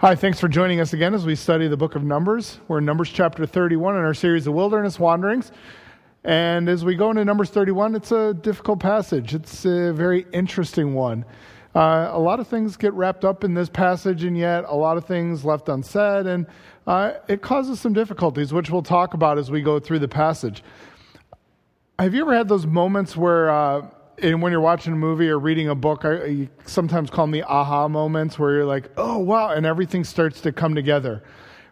Hi, thanks for joining us again as we study the book of Numbers. We're in Numbers chapter 31 in our series of wilderness wanderings. And as we go into Numbers 31, it's a difficult passage. It's a very interesting one. Uh, a lot of things get wrapped up in this passage, and yet a lot of things left unsaid, and uh, it causes some difficulties, which we'll talk about as we go through the passage. Have you ever had those moments where uh, and when you're watching a movie or reading a book, I, you sometimes call them the aha moments where you're like, oh, wow, and everything starts to come together.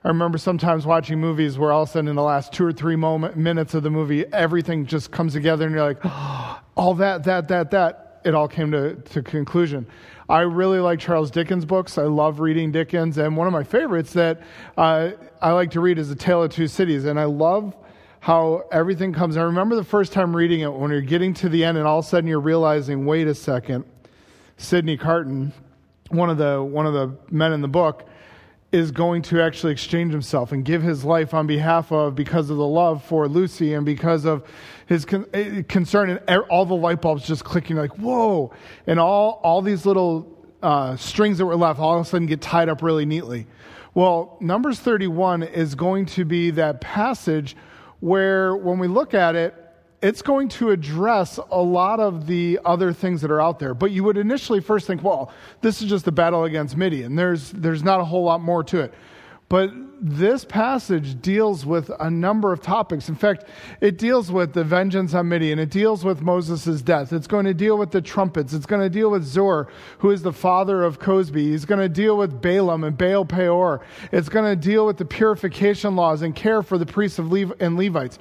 I remember sometimes watching movies where all of a sudden in the last two or three moment, minutes of the movie, everything just comes together and you're like, oh, all that, that, that, that, it all came to, to conclusion. I really like Charles Dickens books. I love reading Dickens. And one of my favorites that uh, I like to read is A Tale of Two Cities. And I love how everything comes. I remember the first time reading it when you're getting to the end and all of a sudden you're realizing, wait a second, Sidney Carton, one of the one of the men in the book, is going to actually exchange himself and give his life on behalf of because of the love for Lucy and because of his con- eh, concern and all the light bulbs just clicking like whoa and all all these little uh, strings that were left all of a sudden get tied up really neatly. Well, Numbers 31 is going to be that passage where when we look at it, it's going to address a lot of the other things that are out there. But you would initially first think, well, this is just a battle against Midian. There's, there's not a whole lot more to it. But this passage deals with a number of topics. In fact, it deals with the vengeance on Midian. It deals with Moses' death. It's going to deal with the trumpets. It's going to deal with Zur, who is the father of Cozbi. He's going to deal with Balaam and Baal Peor. It's going to deal with the purification laws and care for the priests of Lev- and Levites.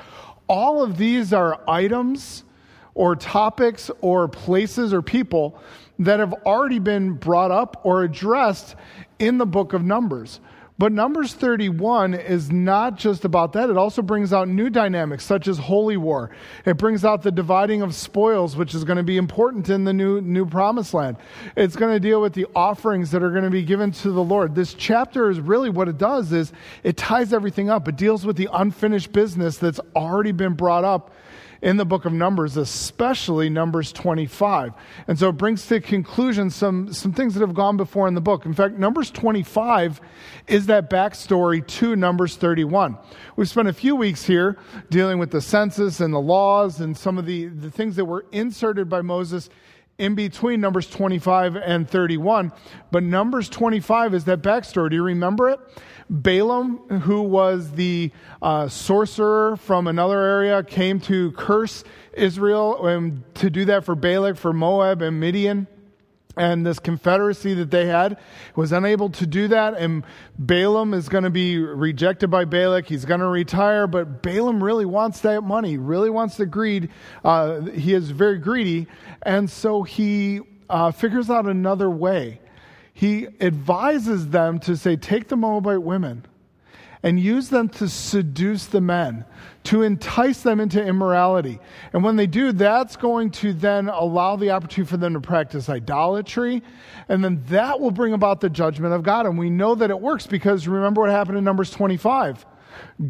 All of these are items or topics or places or people that have already been brought up or addressed in the book of Numbers. But Numbers 31 is not just about that. It also brings out new dynamics, such as holy war. It brings out the dividing of spoils, which is going to be important in the new, new promised land. It's going to deal with the offerings that are going to be given to the Lord. This chapter is really what it does is it ties everything up. It deals with the unfinished business that's already been brought up in the book of Numbers, especially Numbers 25. And so it brings to conclusion some, some things that have gone before in the book. In fact, Numbers 25 is that backstory to Numbers 31. We've spent a few weeks here dealing with the census and the laws and some of the, the things that were inserted by Moses in between Numbers 25 and 31. But Numbers 25 is that backstory. Do you remember it? Balaam, who was the uh, sorcerer from another area, came to curse Israel and to do that for Balak, for Moab, and Midian. And this confederacy that they had was unable to do that. And Balaam is going to be rejected by Balak. He's going to retire. But Balaam really wants that money, really wants the greed. Uh, he is very greedy. And so he uh, figures out another way he advises them to say, Take the Moabite women and use them to seduce the men, to entice them into immorality. And when they do, that's going to then allow the opportunity for them to practice idolatry. And then that will bring about the judgment of God. And we know that it works because remember what happened in Numbers 25.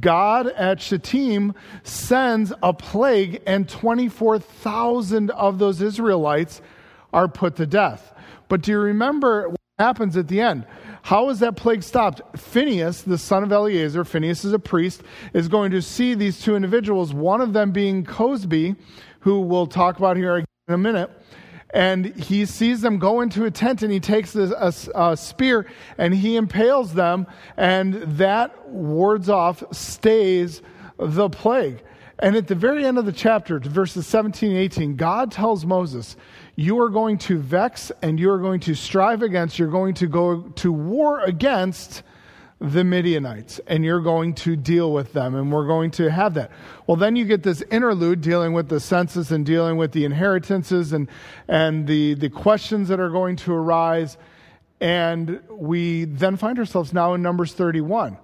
God at Shittim sends a plague, and 24,000 of those Israelites are put to death. But do you remember happens at the end. How is that plague stopped? Phineas, the son of Eleazar, Phineas is a priest, is going to see these two individuals, one of them being Cozbi, who we'll talk about here in a minute. And he sees them go into a tent and he takes a, a, a spear and he impales them, and that wards off, stays the plague. And at the very end of the chapter, verses 17 and 18, God tells Moses, you are going to vex and you are going to strive against, you're going to go to war against the Midianites and you're going to deal with them and we're going to have that. Well, then you get this interlude dealing with the census and dealing with the inheritances and, and the, the questions that are going to arise. And we then find ourselves now in Numbers 31.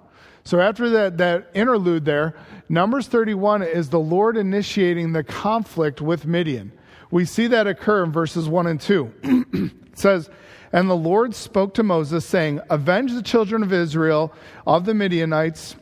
So after that, that interlude there, Numbers 31 is the Lord initiating the conflict with Midian. We see that occur in verses 1 and 2. it says, And the Lord spoke to Moses, saying, Avenge the children of Israel of the Midianites.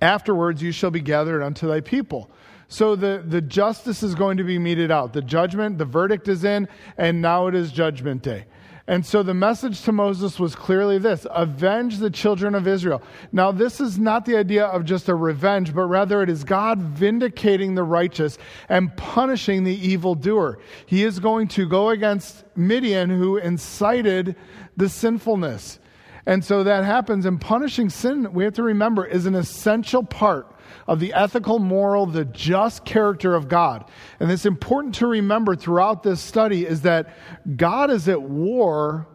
Afterwards you shall be gathered unto thy people. So the, the justice is going to be meted out. The judgment, the verdict is in, and now it is judgment day. And so the message to Moses was clearly this avenge the children of Israel. Now, this is not the idea of just a revenge, but rather it is God vindicating the righteous and punishing the evildoer. He is going to go against Midian, who incited the sinfulness. And so that happens, and punishing sin, we have to remember, is an essential part of the ethical, moral, the just character of God. And it's important to remember throughout this study is that God is at war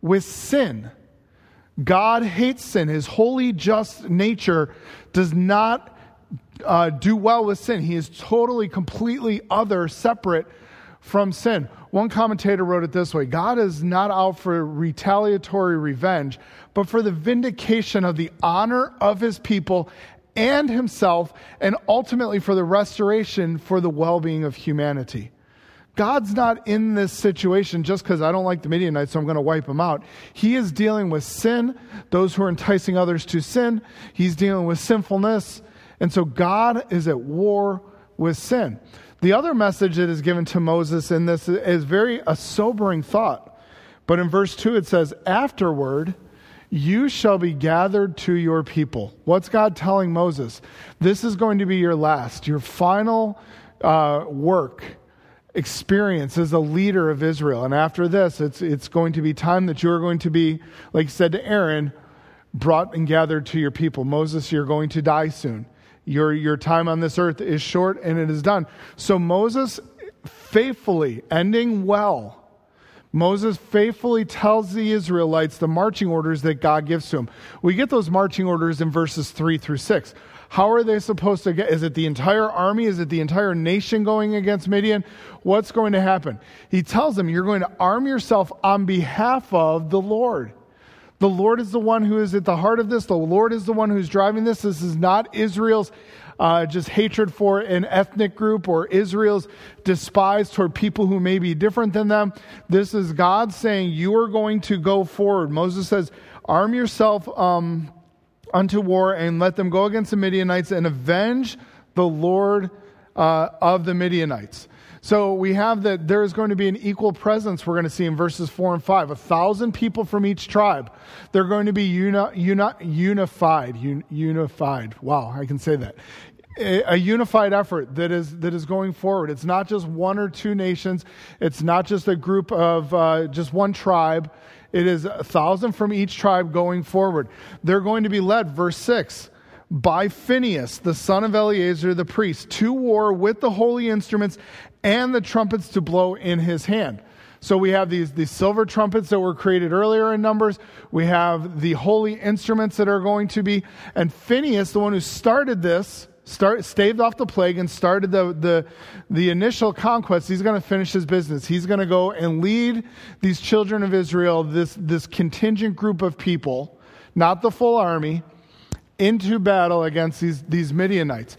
with sin. God hates sin. His holy, just nature does not uh, do well with sin. He is totally, completely other, separate from sin. One commentator wrote it this way God is not out for retaliatory revenge, but for the vindication of the honor of his people and himself, and ultimately for the restoration for the well being of humanity. God's not in this situation just because I don't like the Midianites, so I'm going to wipe them out. He is dealing with sin, those who are enticing others to sin. He's dealing with sinfulness. And so God is at war with sin. The other message that is given to Moses in this is very a sobering thought. But in verse 2, it says, Afterward, you shall be gathered to your people. What's God telling Moses? This is going to be your last, your final uh, work, experience as a leader of Israel. And after this, it's, it's going to be time that you're going to be, like said to Aaron, brought and gathered to your people. Moses, you're going to die soon. Your, your time on this earth is short and it is done. So Moses faithfully, ending well, Moses faithfully tells the Israelites the marching orders that God gives to him. We get those marching orders in verses 3 through 6. How are they supposed to get? Is it the entire army? Is it the entire nation going against Midian? What's going to happen? He tells them, You're going to arm yourself on behalf of the Lord. The Lord is the one who is at the heart of this. The Lord is the one who's driving this. This is not Israel's uh, just hatred for an ethnic group or Israel's despise toward people who may be different than them. This is God saying, You are going to go forward. Moses says, Arm yourself um, unto war and let them go against the Midianites and avenge the Lord uh, of the Midianites. So we have that there is going to be an equal presence, we're going to see in verses 4 and 5. A thousand people from each tribe. They're going to be uni, uni, unified. Un, unified. Wow, I can say that. A, a unified effort that is, that is going forward. It's not just one or two nations, it's not just a group of uh, just one tribe. It is a thousand from each tribe going forward. They're going to be led, verse 6 by Phineas, the son of Eleazar the priest, to war with the holy instruments and the trumpets to blow in his hand. So we have these, these silver trumpets that were created earlier in Numbers. We have the holy instruments that are going to be. And Phineas, the one who started this, start, staved off the plague and started the, the, the initial conquest, he's going to finish his business. He's going to go and lead these children of Israel, this, this contingent group of people, not the full army, into battle against these, these Midianites.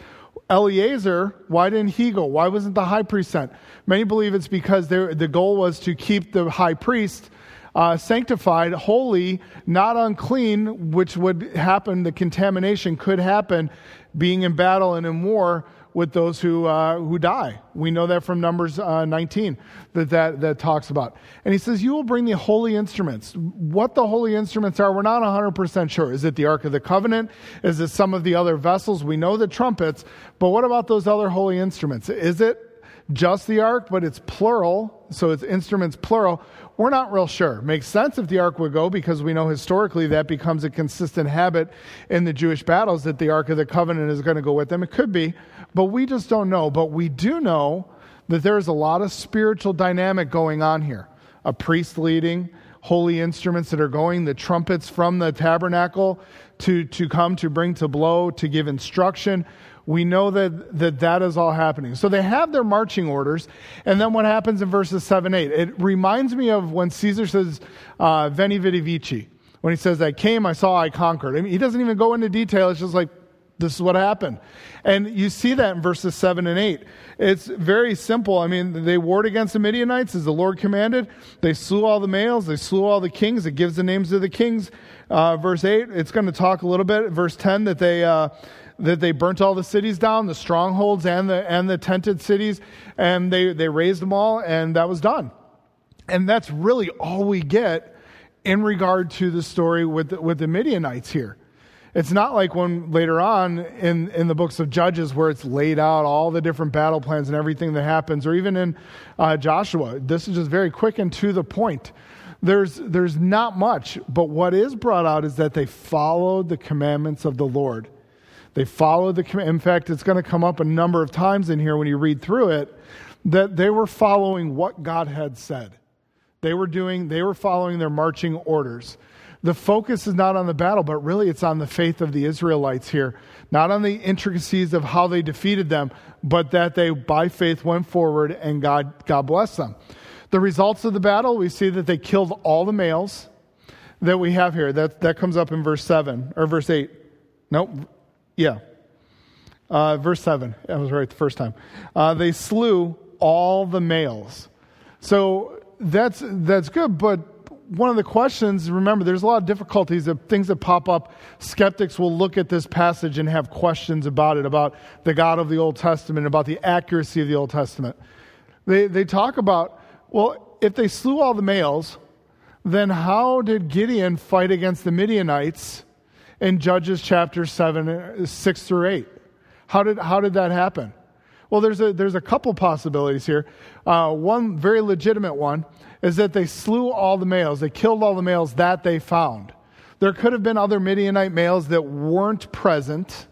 Eleazar, why didn't he go? Why wasn't the high priest sent? Many believe it's because the goal was to keep the high priest uh, sanctified, holy, not unclean, which would happen, the contamination could happen being in battle and in war with those who, uh, who die. We know that from Numbers uh, 19 that, that that talks about. And he says, You will bring the holy instruments. What the holy instruments are, we're not 100% sure. Is it the Ark of the Covenant? Is it some of the other vessels? We know the trumpets, but what about those other holy instruments? Is it just the ark, but it's plural, so it's instruments plural. We're not real sure. Makes sense if the ark would go because we know historically that becomes a consistent habit in the Jewish battles that the ark of the covenant is going to go with them. It could be, but we just don't know. But we do know that there is a lot of spiritual dynamic going on here. A priest leading, holy instruments that are going, the trumpets from the tabernacle to, to come to bring to blow, to give instruction. We know that, that that is all happening. So they have their marching orders. And then what happens in verses 7 8? It reminds me of when Caesar says, uh, Veni Vidi Vici. When he says, I came, I saw, I conquered. I mean, he doesn't even go into detail. It's just like, this is what happened. And you see that in verses 7 and 8. It's very simple. I mean, they warred against the Midianites as the Lord commanded. They slew all the males, they slew all the kings. It gives the names of the kings. Uh, verse 8, it's going to talk a little bit. Verse 10, that they. Uh, that they burnt all the cities down, the strongholds and the, and the tented cities, and they, they razed them all, and that was done. And that's really all we get in regard to the story with the, with the Midianites here. It's not like when later on in, in the books of Judges where it's laid out all the different battle plans and everything that happens, or even in uh, Joshua. This is just very quick and to the point. There's, there's not much, but what is brought out is that they followed the commandments of the Lord. They followed the, in fact, it's going to come up a number of times in here when you read through it, that they were following what God had said. They were doing, they were following their marching orders. The focus is not on the battle, but really it's on the faith of the Israelites here. Not on the intricacies of how they defeated them, but that they, by faith, went forward and God, God blessed them. The results of the battle, we see that they killed all the males that we have here. That, that comes up in verse 7 or verse 8. Nope. Yeah. Uh, verse 7. I was right the first time. Uh, they slew all the males. So that's, that's good, but one of the questions, remember, there's a lot of difficulties of things that pop up. Skeptics will look at this passage and have questions about it, about the God of the Old Testament, about the accuracy of the Old Testament. They, they talk about, well, if they slew all the males, then how did Gideon fight against the Midianites in Judges chapter 7, 6 through 8? How did, how did that happen? Well, there's a, there's a couple possibilities here. Uh, one very legitimate one is that they slew all the males, they killed all the males that they found. There could have been other Midianite males that weren't present,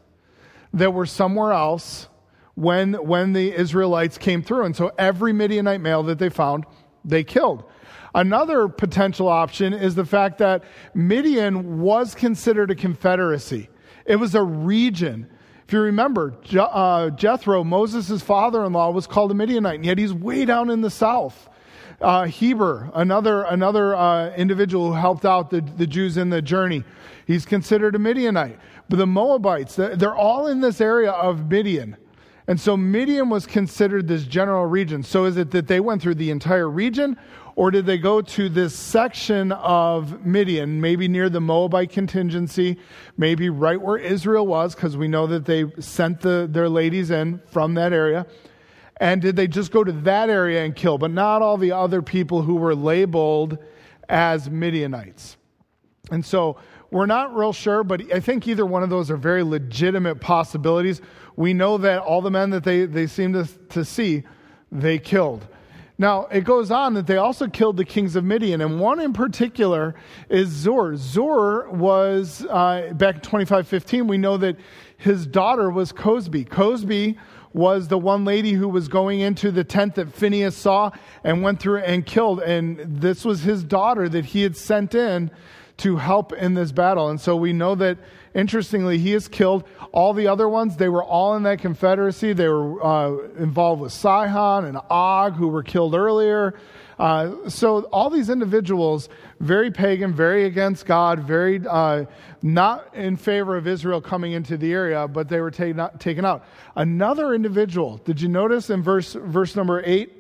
that were somewhere else when, when the Israelites came through. And so every Midianite male that they found, they killed. Another potential option is the fact that Midian was considered a confederacy. It was a region. If you remember, uh, Jethro, Moses' father in law, was called a Midianite, and yet he's way down in the south. Uh, Heber, another, another uh, individual who helped out the, the Jews in the journey, he's considered a Midianite. But the Moabites, they're all in this area of Midian. And so Midian was considered this general region. So is it that they went through the entire region, or did they go to this section of Midian, maybe near the Moabite contingency, maybe right where Israel was, because we know that they sent the, their ladies in from that area? And did they just go to that area and kill, but not all the other people who were labeled as Midianites? And so we're not real sure, but I think either one of those are very legitimate possibilities. We know that all the men that they, they seem to, to see, they killed. Now, it goes on that they also killed the kings of Midian, and one in particular is Zur. Zur was, uh, back in 2515, we know that his daughter was Cozbi. Cozbi was the one lady who was going into the tent that Phineas saw and went through and killed. And this was his daughter that he had sent in to help in this battle. And so we know that, interestingly, he has killed all the other ones. They were all in that confederacy. They were uh, involved with Sihon and Og, who were killed earlier. Uh, so all these individuals, very pagan, very against God, very uh, not in favor of Israel coming into the area, but they were taken out, taken out. Another individual, did you notice in verse, verse number 8?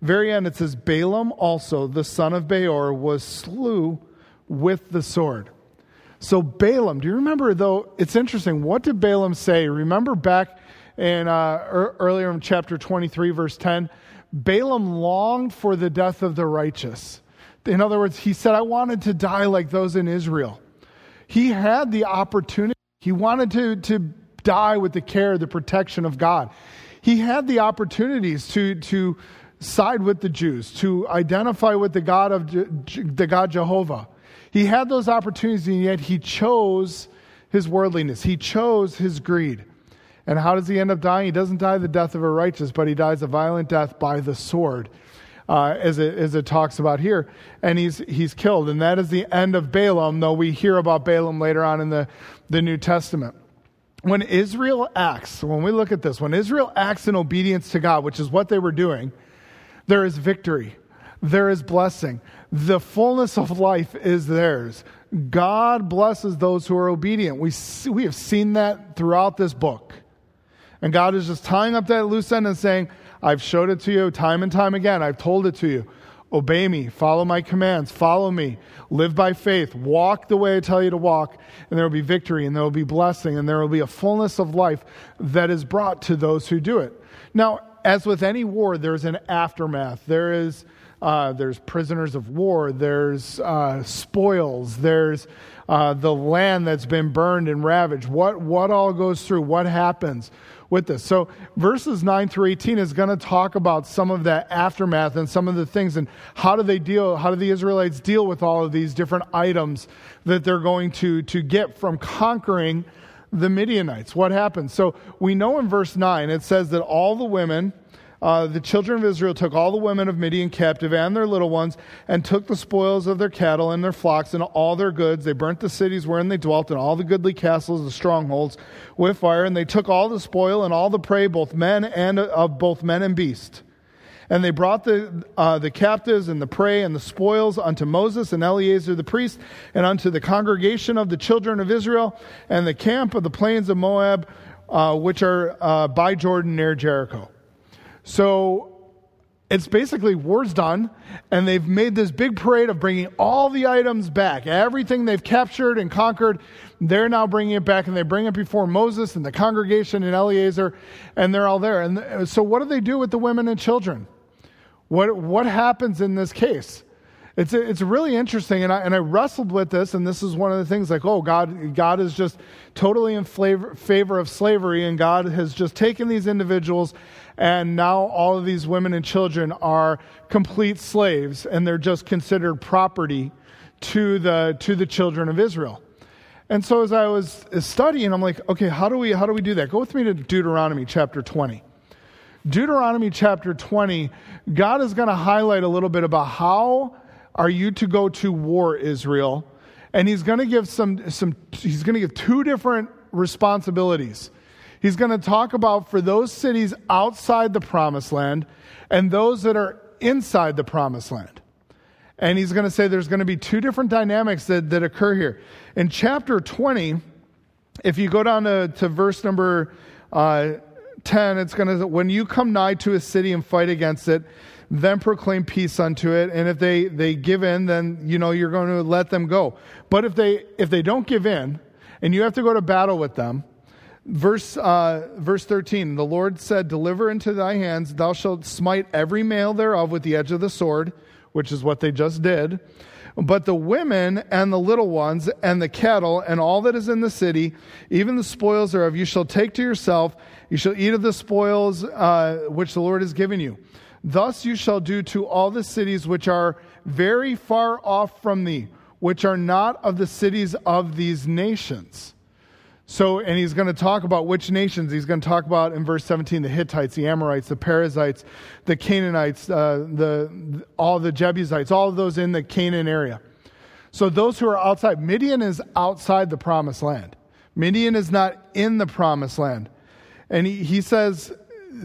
Very end, it says, Balaam also, the son of Beor, was slew with the sword. So Balaam, do you remember though? It's interesting. What did Balaam say? Remember back in uh, earlier in chapter 23, verse 10? Balaam longed for the death of the righteous. In other words, he said, I wanted to die like those in Israel. He had the opportunity. He wanted to, to die with the care, the protection of God. He had the opportunities to, to side with the Jews, to identify with the God of the God Jehovah. He had those opportunities, and yet he chose his worldliness. He chose his greed. And how does he end up dying? He doesn't die the death of a righteous, but he dies a violent death by the sword, uh, as, it, as it talks about here. And he's, he's killed. And that is the end of Balaam, though we hear about Balaam later on in the, the New Testament. When Israel acts, when we look at this, when Israel acts in obedience to God, which is what they were doing, there is victory, there is blessing. The fullness of life is theirs. God blesses those who are obedient. We, see, we have seen that throughout this book. And God is just tying up that loose end and saying, I've showed it to you time and time again. I've told it to you. Obey me, follow my commands, follow me, live by faith, walk the way I tell you to walk, and there will be victory, and there will be blessing, and there will be a fullness of life that is brought to those who do it. Now, as with any war, there's an aftermath. There is uh, there's prisoners of war, there's uh, spoils, there's uh, the land that's been burned and ravaged. What, what all goes through? What happens with this? So, verses 9 through 18 is going to talk about some of that aftermath and some of the things and how do they deal, how do the Israelites deal with all of these different items that they're going to, to get from conquering the Midianites. What happens? So, we know in verse 9 it says that all the women uh, the children of Israel took all the women of Midian captive and their little ones, and took the spoils of their cattle and their flocks and all their goods. They burnt the cities wherein they dwelt, and all the goodly castles, the strongholds, with fire. And they took all the spoil and all the prey, both men and of both men and beast. And they brought the, uh, the captives and the prey and the spoils unto Moses and Eleazar the priest, and unto the congregation of the children of Israel, and the camp of the plains of Moab, uh, which are uh, by Jordan near Jericho. So it's basically war's done, and they've made this big parade of bringing all the items back. Everything they've captured and conquered, they're now bringing it back, and they bring it before Moses and the congregation and Eleazar, and they're all there. And so, what do they do with the women and children? What, what happens in this case? It's, it's really interesting, and I, and I wrestled with this, and this is one of the things like, oh, God, God is just totally in flavor, favor of slavery, and God has just taken these individuals, and now all of these women and children are complete slaves, and they're just considered property to the, to the children of Israel. And so as I was studying, I'm like, okay, how do we, how do, we do that? Go with me to Deuteronomy chapter 20. Deuteronomy chapter 20, God is going to highlight a little bit about how are you to go to war, Israel? And he's going to give some, some he's going to give two different responsibilities. He's going to talk about for those cities outside the promised land and those that are inside the promised land. And he's going to say there's going to be two different dynamics that, that occur here. In chapter 20, if you go down to, to verse number uh, 10, it's going to, when you come nigh to a city and fight against it, then proclaim peace unto it. And if they, they give in, then, you know, you're going to let them go. But if they, if they don't give in, and you have to go to battle with them, verse, uh, verse 13, the Lord said, Deliver into thy hands, thou shalt smite every male thereof with the edge of the sword, which is what they just did. But the women and the little ones and the cattle and all that is in the city, even the spoils thereof, you shall take to yourself. You shall eat of the spoils uh, which the Lord has given you. Thus you shall do to all the cities which are very far off from thee, which are not of the cities of these nations. So, and he's going to talk about which nations. He's going to talk about in verse 17 the Hittites, the Amorites, the Perizzites, the Canaanites, uh, the, all the Jebusites, all of those in the Canaan area. So, those who are outside, Midian is outside the promised land. Midian is not in the promised land. And he, he says,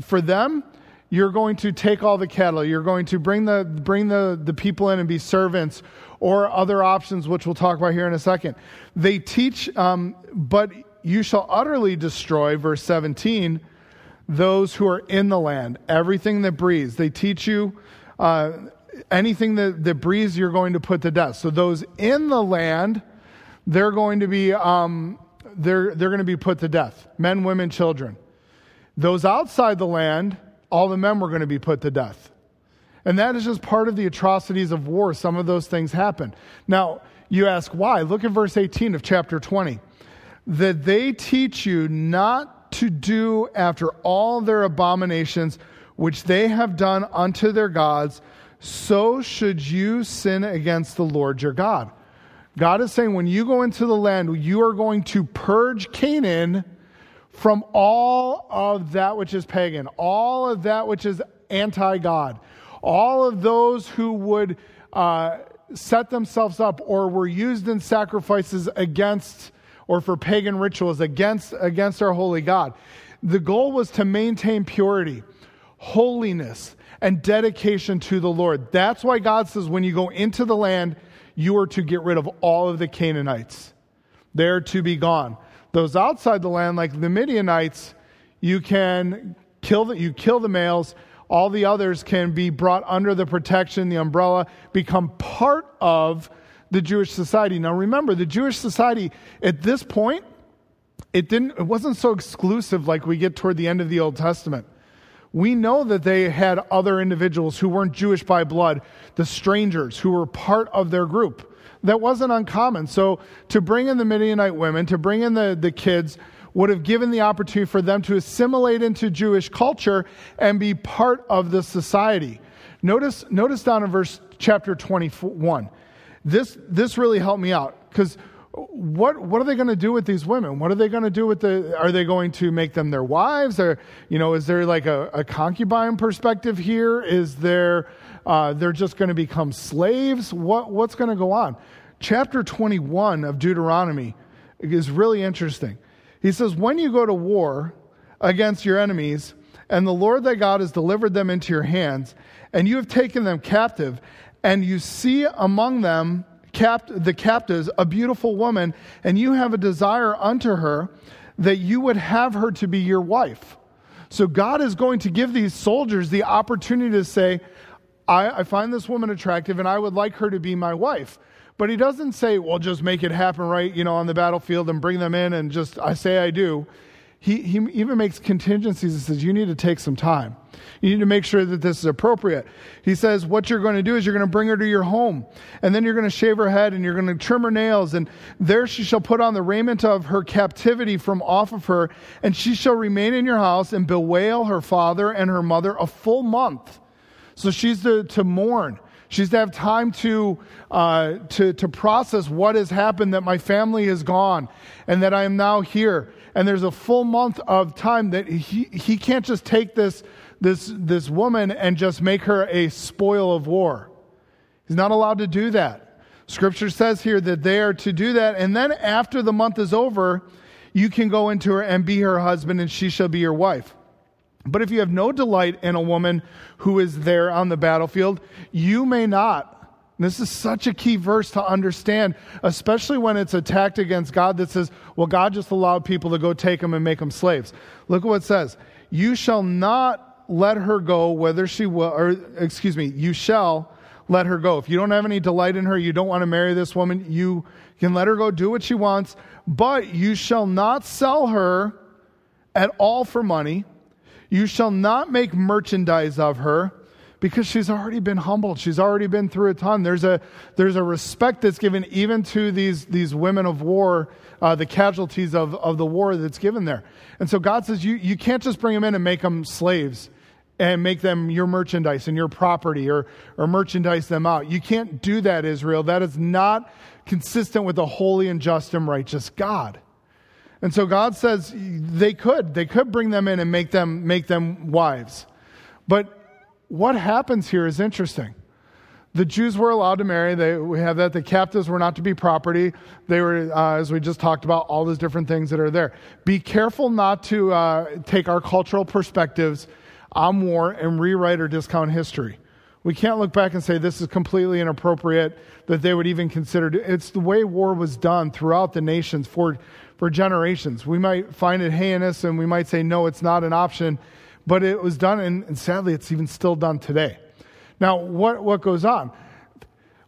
for them, you're going to take all the cattle, you're going to bring the, bring the, the people in and be servants, or other options, which we'll talk about here in a second. They teach, um, but you shall utterly destroy, verse 17, those who are in the land, everything that breathes. They teach you uh, anything that, that breathes, you're going to put to death. So those in the land, they're going to be, um, they're, they're going to be put to death men, women, children. Those outside the land, all the men were going to be put to death. And that is just part of the atrocities of war. Some of those things happen. Now, you ask why. Look at verse 18 of chapter 20. That they teach you not to do after all their abominations which they have done unto their gods, so should you sin against the Lord your God. God is saying when you go into the land, you are going to purge Canaan from all of that which is pagan, all of that which is anti God, all of those who would uh, set themselves up or were used in sacrifices against or for pagan rituals against, against our holy God. The goal was to maintain purity, holiness, and dedication to the Lord. That's why God says when you go into the land, you are to get rid of all of the Canaanites. They're to be gone. Those outside the land, like the Midianites, you can kill the, you kill the males. All the others can be brought under the protection, the umbrella, become part of the Jewish society. Now remember, the Jewish society at this point, it didn't it wasn't so exclusive like we get toward the end of the Old Testament. We know that they had other individuals who weren't Jewish by blood, the strangers who were part of their group. That wasn't uncommon. So to bring in the Midianite women, to bring in the, the kids, would have given the opportunity for them to assimilate into Jewish culture and be part of the society. Notice, notice down in verse chapter 21. This, this really helped me out because what, what are they going to do with these women? What are they going to do with the, are they going to make them their wives? Or, you know, is there like a, a concubine perspective here? Is there, uh, they're just going to become slaves? What, what's going to go on? Chapter 21 of Deuteronomy is really interesting. He says, When you go to war against your enemies, and the Lord thy God has delivered them into your hands, and you have taken them captive, and you see among them capt- the captives a beautiful woman, and you have a desire unto her that you would have her to be your wife. So God is going to give these soldiers the opportunity to say, I, I find this woman attractive and I would like her to be my wife. But he doesn't say, well, just make it happen right, you know, on the battlefield and bring them in and just, I say I do. He, he even makes contingencies and says, you need to take some time. You need to make sure that this is appropriate. He says, what you're going to do is you're going to bring her to your home, and then you're going to shave her head, and you're going to trim her nails, and there she shall put on the raiment of her captivity from off of her, and she shall remain in your house and bewail her father and her mother a full month. So she's to, to mourn. She's to have time to, uh, to, to process what has happened, that my family is gone, and that I am now here. And there's a full month of time that he, he can't just take this, this, this woman and just make her a spoil of war. He's not allowed to do that. Scripture says here that they are to do that. And then after the month is over, you can go into her and be her husband, and she shall be your wife. But if you have no delight in a woman who is there on the battlefield, you may not. This is such a key verse to understand, especially when it's attacked against God that says, well, God just allowed people to go take them and make them slaves. Look at what it says. You shall not let her go whether she will, or excuse me, you shall let her go. If you don't have any delight in her, you don't want to marry this woman, you can let her go do what she wants, but you shall not sell her at all for money you shall not make merchandise of her because she's already been humbled. She's already been through a ton. There's a, there's a respect that's given even to these, these women of war, uh, the casualties of, of the war that's given there. And so God says, you, you can't just bring them in and make them slaves and make them your merchandise and your property or, or merchandise them out. You can't do that, Israel. That is not consistent with a holy and just and righteous God. And so God says they could. They could bring them in and make them, make them wives. But what happens here is interesting. The Jews were allowed to marry. They, we have that. The captives were not to be property. They were, uh, as we just talked about, all those different things that are there. Be careful not to uh, take our cultural perspectives on war and rewrite or discount history. We can't look back and say this is completely inappropriate, that they would even consider. It's the way war was done throughout the nations for for generations. We might find it heinous and we might say, no, it's not an option, but it was done, and, and sadly, it's even still done today. Now, what, what goes on?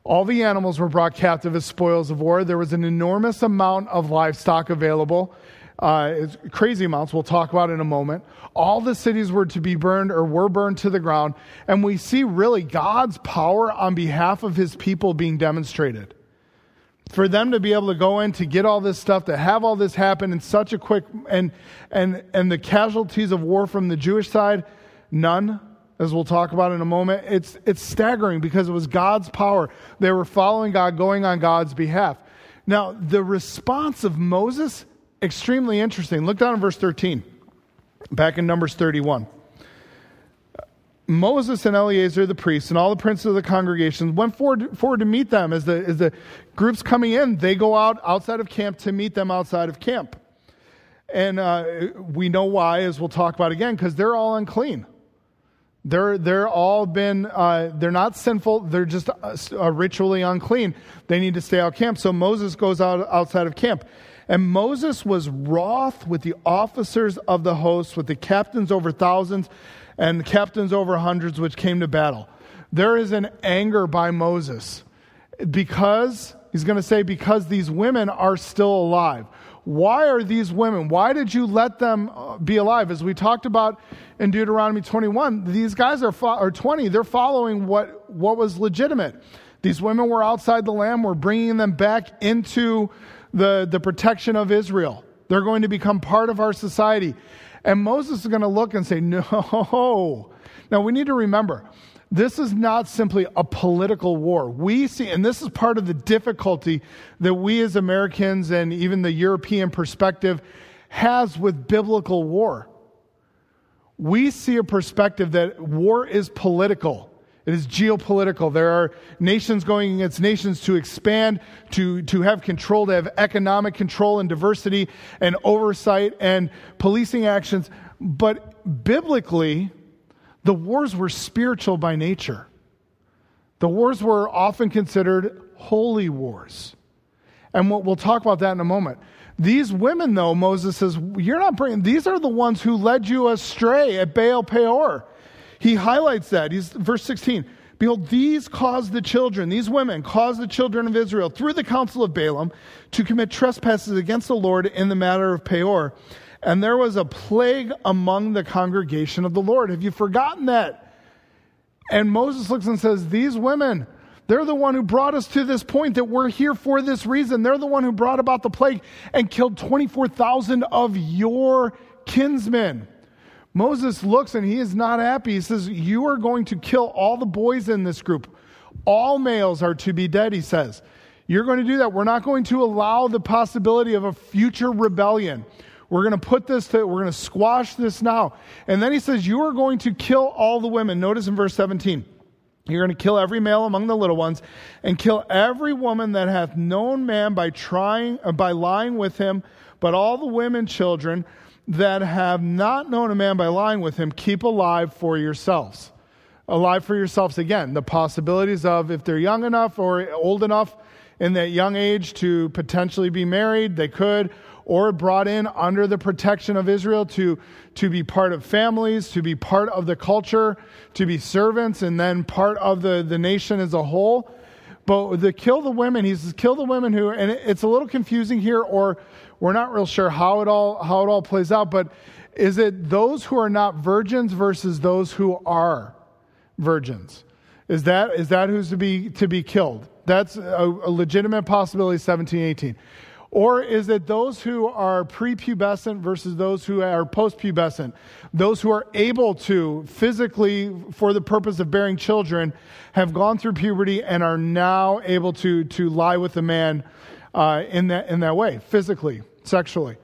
All the animals were brought captive as spoils of war. There was an enormous amount of livestock available. Uh, crazy amounts we'll talk about in a moment. All the cities were to be burned or were burned to the ground. And we see really God's power on behalf of his people being demonstrated for them to be able to go in to get all this stuff to have all this happen in such a quick and and and the casualties of war from the jewish side none as we'll talk about in a moment. It's it's staggering because it was god's power. They were following god going on god's behalf. Now the response of moses extremely interesting. Look down in verse 13 back in numbers 31 Moses and Eleazar the priests and all the princes of the congregation went forward, forward to meet them as the, as the groups coming in. They go out outside of camp to meet them outside of camp. And uh, we know why, as we'll talk about again, because they're all unclean. They're, they're all been, uh, they're not sinful, they're just uh, uh ritually unclean. They need to stay out camp. So Moses goes out outside of camp. And Moses was wroth with the officers of the host, with the captains over thousands and captains over hundreds which came to battle. There is an anger by Moses because He's going to say, because these women are still alive. Why are these women? Why did you let them uh, be alive? As we talked about in Deuteronomy 21, these guys are, fo- are 20. They're following what, what was legitimate. These women were outside the land. We're bringing them back into the, the protection of Israel. They're going to become part of our society. And Moses is going to look and say, No. Now, we need to remember, this is not simply a political war. We see, and this is part of the difficulty that we as Americans and even the European perspective has with biblical war. We see a perspective that war is political. It is geopolitical. There are nations going against nations to expand, to, to have control, to have economic control and diversity and oversight and policing actions. But biblically, the wars were spiritual by nature. The wars were often considered holy wars. And we'll, we'll talk about that in a moment. These women, though, Moses says, You're not bringing, these are the ones who led you astray at Baal Peor. He highlights that. He's verse 16. Behold, these caused the children, these women caused the children of Israel through the counsel of Balaam to commit trespasses against the Lord in the matter of Peor. And there was a plague among the congregation of the Lord. Have you forgotten that? And Moses looks and says, These women, they're the one who brought us to this point that we're here for this reason. They're the one who brought about the plague and killed 24,000 of your kinsmen. Moses looks and he is not happy. He says, You are going to kill all the boys in this group. All males are to be dead, he says. You're going to do that. We're not going to allow the possibility of a future rebellion. We're going to put this to, we're going to squash this now. And then he says, You are going to kill all the women. Notice in verse 17. You're going to kill every male among the little ones, and kill every woman that hath known man by trying, by lying with him. But all the women, children that have not known a man by lying with him, keep alive for yourselves. Alive for yourselves again. The possibilities of if they're young enough or old enough in that young age to potentially be married, they could, or brought in under the protection of Israel to, to be part of families, to be part of the culture, to be servants, and then part of the, the nation as a whole. But the kill the women, he says, kill the women who, and it's a little confusing here, or we're not real sure how it all, how it all plays out, but is it those who are not virgins versus those who are virgins? Is that, is that who's to be, to be killed? That's a, a legitimate possibility, 17, 18. Or is it those who are prepubescent versus those who are postpubescent? Those who are able to physically, for the purpose of bearing children, have gone through puberty and are now able to, to lie with a man uh, in, that, in that way, physically, sexually.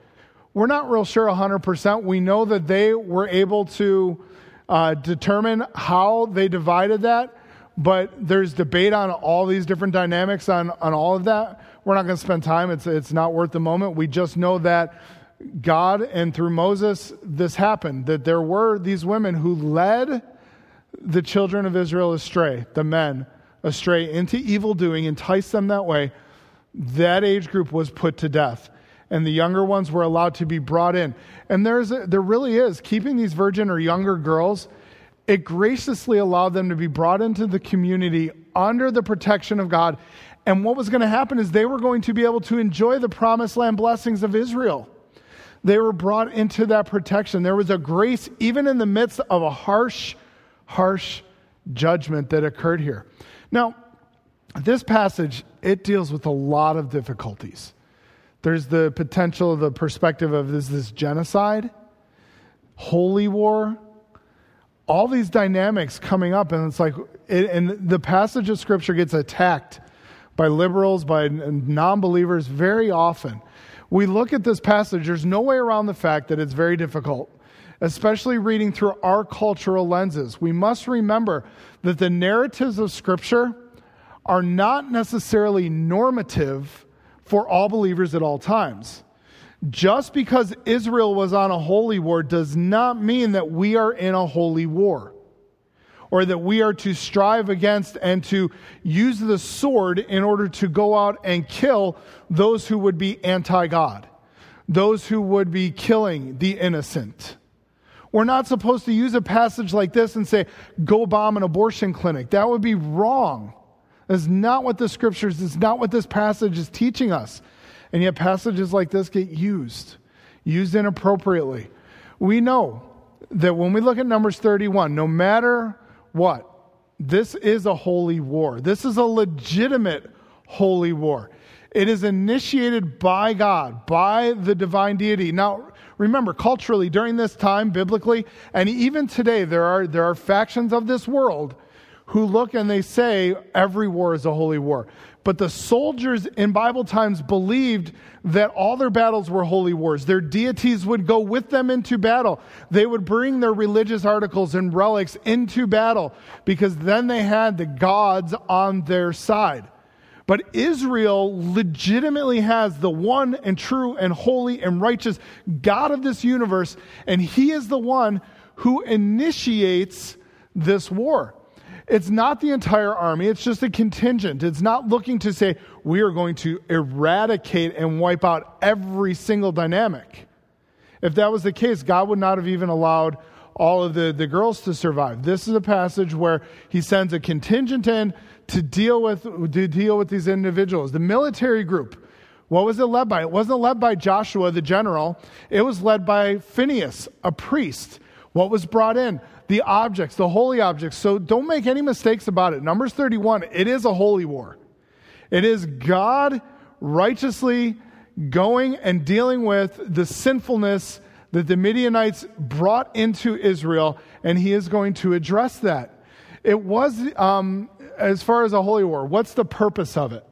We're not real sure 100%. We know that they were able to uh, determine how they divided that, but there's debate on all these different dynamics on, on all of that. We're not going to spend time. It's, it's not worth the moment. We just know that God and through Moses, this happened, that there were these women who led the children of Israel astray, the men astray, into evil doing, enticed them that way. That age group was put to death. And the younger ones were allowed to be brought in. And there's a, there really is, keeping these virgin or younger girls, it graciously allowed them to be brought into the community under the protection of God and what was going to happen is they were going to be able to enjoy the promised land blessings of Israel. They were brought into that protection. There was a grace even in the midst of a harsh, harsh judgment that occurred here. Now, this passage, it deals with a lot of difficulties. There's the potential, the perspective of is this genocide, holy war, all these dynamics coming up, and it's like, it, and the passage of scripture gets attacked by liberals, by non believers very often. We look at this passage, there's no way around the fact that it's very difficult, especially reading through our cultural lenses. We must remember that the narratives of Scripture are not necessarily normative for all believers at all times. Just because Israel was on a holy war does not mean that we are in a holy war or that we are to strive against and to use the sword in order to go out and kill those who would be anti God, those who would be killing the innocent. We're not supposed to use a passage like this and say, go bomb an abortion clinic. That would be wrong. That's not what the scriptures, it's not what this passage is teaching us. And yet, passages like this get used, used inappropriately. We know that when we look at Numbers 31, no matter what, this is a holy war. This is a legitimate holy war. It is initiated by God, by the divine deity. Now, remember, culturally, during this time, biblically, and even today, there are, there are factions of this world who look and they say every war is a holy war. But the soldiers in Bible times believed that all their battles were holy wars. Their deities would go with them into battle. They would bring their religious articles and relics into battle because then they had the gods on their side. But Israel legitimately has the one and true and holy and righteous God of this universe, and He is the one who initiates this war. It's not the entire army, it's just a contingent. It's not looking to say, we are going to eradicate and wipe out every single dynamic. If that was the case, God would not have even allowed all of the, the girls to survive. This is a passage where he sends a contingent in to deal with to deal with these individuals. The military group, what was it led by? It wasn't led by Joshua the general. It was led by Phineas, a priest. What was brought in? The objects, the holy objects. So don't make any mistakes about it. Numbers 31, it is a holy war. It is God righteously going and dealing with the sinfulness that the Midianites brought into Israel, and he is going to address that. It was, um, as far as a holy war, what's the purpose of it?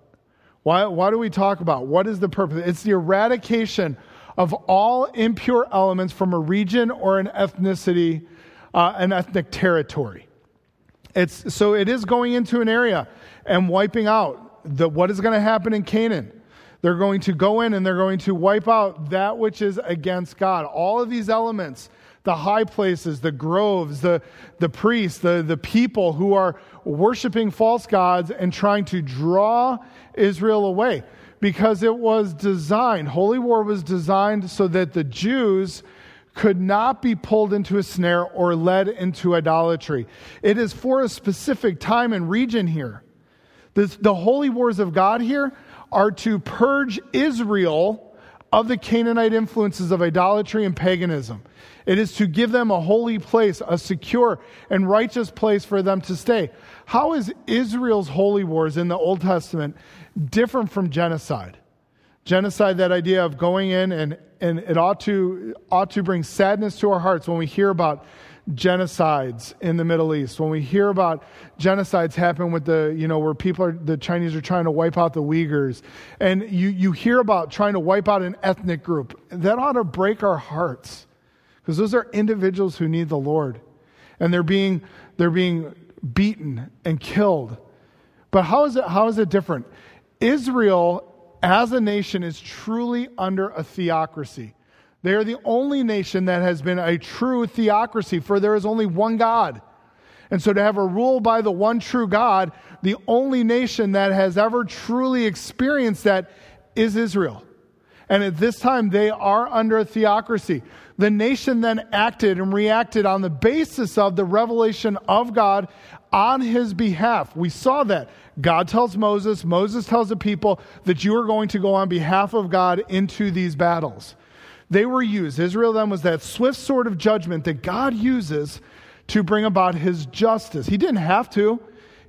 Why, why do we talk about? What is the purpose? It's the eradication of all impure elements from a region or an ethnicity uh, an ethnic territory. It's, so it is going into an area and wiping out the, what is going to happen in Canaan. They're going to go in and they're going to wipe out that which is against God. All of these elements, the high places, the groves, the, the priests, the, the people who are worshiping false gods and trying to draw Israel away. Because it was designed, Holy War was designed so that the Jews could not be pulled into a snare or led into idolatry. It is for a specific time and region here. The, the holy wars of God here are to purge Israel of the Canaanite influences of idolatry and paganism. It is to give them a holy place, a secure and righteous place for them to stay. How is Israel's holy wars in the Old Testament different from genocide? Genocide, that idea of going in and and it ought to, ought to bring sadness to our hearts when we hear about genocides in the Middle East, when we hear about genocides happen with the, you know, where people are, the Chinese are trying to wipe out the Uyghurs, and you, you hear about trying to wipe out an ethnic group, that ought to break our hearts. Because those are individuals who need the Lord. And they're being, they're being beaten and killed. But how is it, how is it different? Israel as a nation is truly under a theocracy. They are the only nation that has been a true theocracy, for there is only one God. And so to have a rule by the one true God, the only nation that has ever truly experienced that is Israel. And at this time, they are under a theocracy. The nation then acted and reacted on the basis of the revelation of God on his behalf. We saw that. God tells Moses, Moses tells the people that you are going to go on behalf of God into these battles. They were used. Israel then was that swift sword of judgment that God uses to bring about his justice. He didn't have to.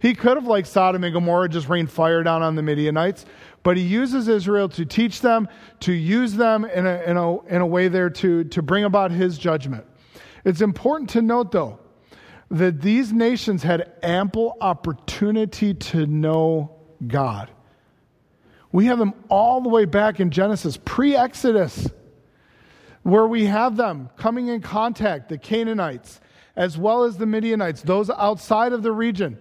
He could have, like Sodom and Gomorrah, just rained fire down on the Midianites, but he uses Israel to teach them, to use them in a, in a, in a way there to, to bring about his judgment. It's important to note, though, that these nations had ample opportunity to know God. We have them all the way back in Genesis, pre Exodus, where we have them coming in contact, the Canaanites, as well as the Midianites, those outside of the region.